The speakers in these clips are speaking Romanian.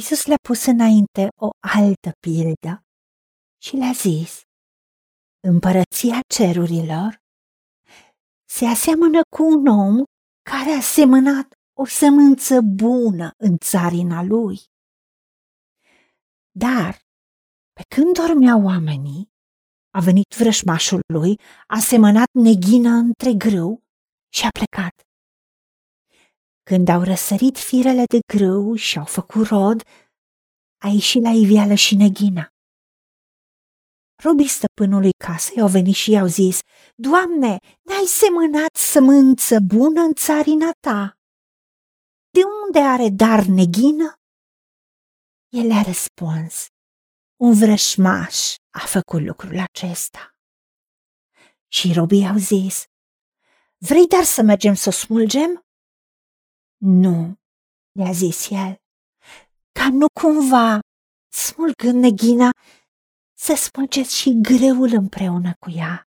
Isus le-a pus înainte o altă pildă și le-a zis, Împărăția cerurilor se aseamănă cu un om care a semănat o sămânță bună în țarina lui. Dar, pe când dormeau oamenii, a venit vrășmașul lui, a semănat neghină între grâu și a plecat. Când au răsărit firele de grâu și au făcut rod, a ieșit la iveală și neghina. Robii stăpânului casei au venit și i-au zis, Doamne, n-ai semănat sămânță bună în țarina ta? De unde are dar neghină? El a răspuns, un vrășmaș a făcut lucrul acesta. Și robii au zis, vrei dar să mergem să o smulgem? Nu, le-a zis el, ca nu cumva, smulgând neghina, să smulgeți și greul împreună cu ea.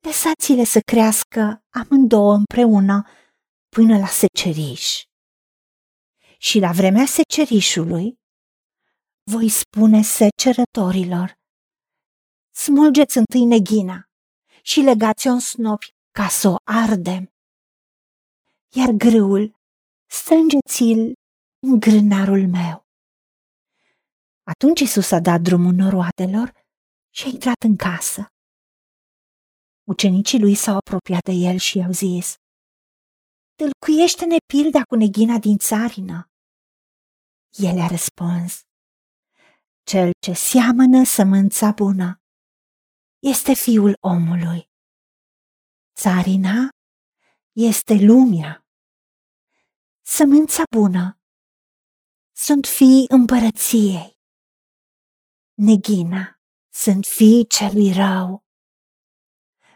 Lăsați-le să crească amândouă împreună până la seceriș. Și la vremea secerișului voi spune secerătorilor, smulgeți întâi neghina și legați-o în snopi ca să o ardem. Iar grâul strângeți-l în grânarul meu. Atunci Isus a dat drumul noroadelor și a intrat în casă. Ucenicii lui s-au apropiat de el și i-au zis, Tâlcuiește-ne pilda cu neghina din țarină. El a răspuns, Cel ce seamănă sămânța bună este fiul omului. Țarina este lumea. Sămânța bună sunt fii împărăției neghina, sunt fiii celui rău.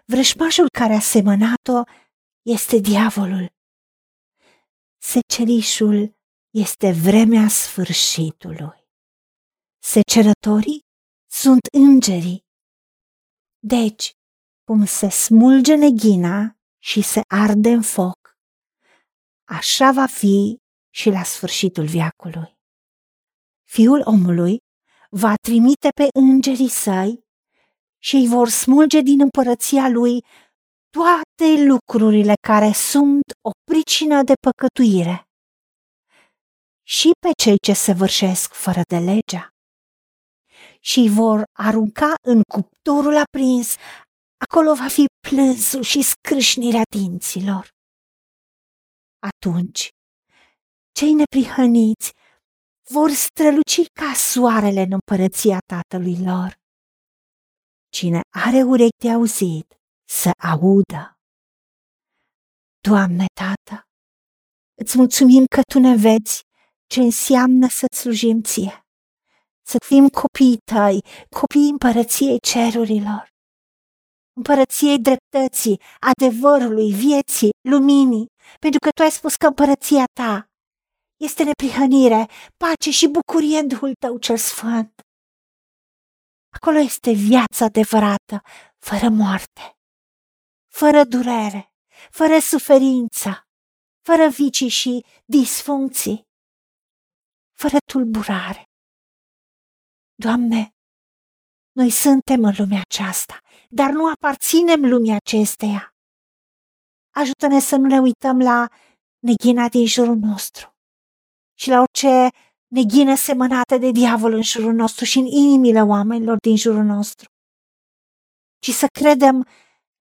Vrășmașul care a semănat-o este diavolul. Secerișul este vremea sfârșitului. Secerătorii sunt îngerii. Deci, cum se smulge neghina și se arde în foc, așa va fi și la sfârșitul viacului. Fiul omului va trimite pe îngerii săi și îi vor smulge din împărăția lui toate lucrurile care sunt o pricină de păcătuire și pe cei ce se vârșesc fără de legea și vor arunca în cuptorul aprins, acolo va fi plânsul și scrâșnirea dinților. Atunci, cei neprihăniți vor străluci ca soarele în împărăția tatălui lor. Cine are urechi de auzit, să audă. Doamne, Tată, îți mulțumim că Tu ne vezi ce înseamnă să-ți slujim Ție, să fim copiii Tăi, copiii împărăției cerurilor, împărăției dreptății, adevărului, vieții, luminii, pentru că Tu ai spus că împărăția Ta este neprihănire, pace și bucurie în Duhul tău cel sfânt. Acolo este viața adevărată, fără moarte, fără durere, fără suferință, fără vicii și disfuncții, fără tulburare. Doamne, noi suntem în lumea aceasta, dar nu aparținem lumii acesteia. Ajută-ne să nu ne uităm la neghina din jurul nostru, și la orice neghină semănată de diavol în jurul nostru și în inimile oamenilor din jurul nostru, ci să credem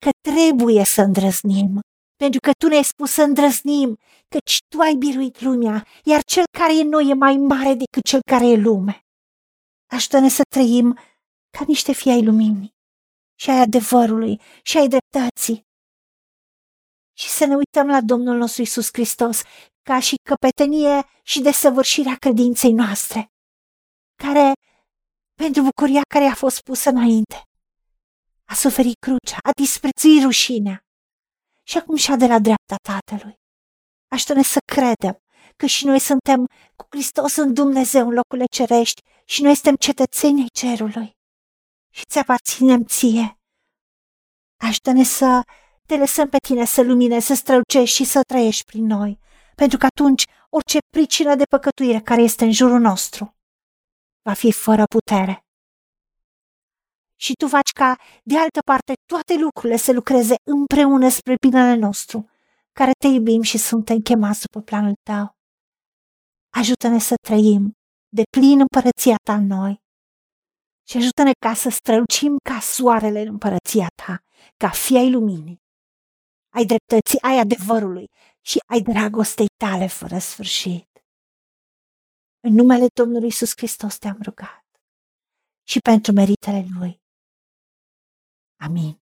că trebuie să îndrăznim, pentru că Tu ne-ai spus să îndrăznim, căci Tu ai biruit lumea, iar cel care e noi e mai mare decât cel care e lume. Ajută-ne să trăim ca niște fii ai luminii și ai adevărului și ai dreptății. Și să ne uităm la Domnul nostru Isus Hristos, ca și căpetenie și desăvârșirea credinței noastre, care, pentru bucuria care a fost pusă înainte, a suferit crucea, a disprețuit rușinea și acum și-a de la dreapta Tatălui. Ajută-ne să credem că și noi suntem cu Hristos în Dumnezeu în locurile cerești și noi suntem cetățenii cerului și ți aparținem ție. Ajută-ne să te lăsăm pe tine să lumine, să strălucești și să trăiești prin noi, pentru că atunci orice pricină de păcătuire care este în jurul nostru va fi fără putere. Și tu faci ca, de altă parte, toate lucrurile să lucreze împreună spre binele nostru, care te iubim și suntem chemați după planul tău. Ajută-ne să trăim de plin împărăția ta în noi și ajută-ne ca să strălucim ca soarele în împărăția ta, ca fii ai luminii, ai dreptății, ai adevărului și ai dragostei tale fără sfârșit. În numele Domnului Isus Hristos te-am rugat și pentru meritele Lui. Amin.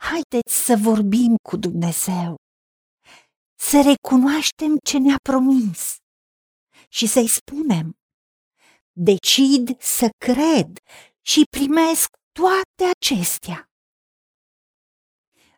Haideți să vorbim cu Dumnezeu, să recunoaștem ce ne-a promis și să-i spunem. Decid să cred și primesc toate acestea.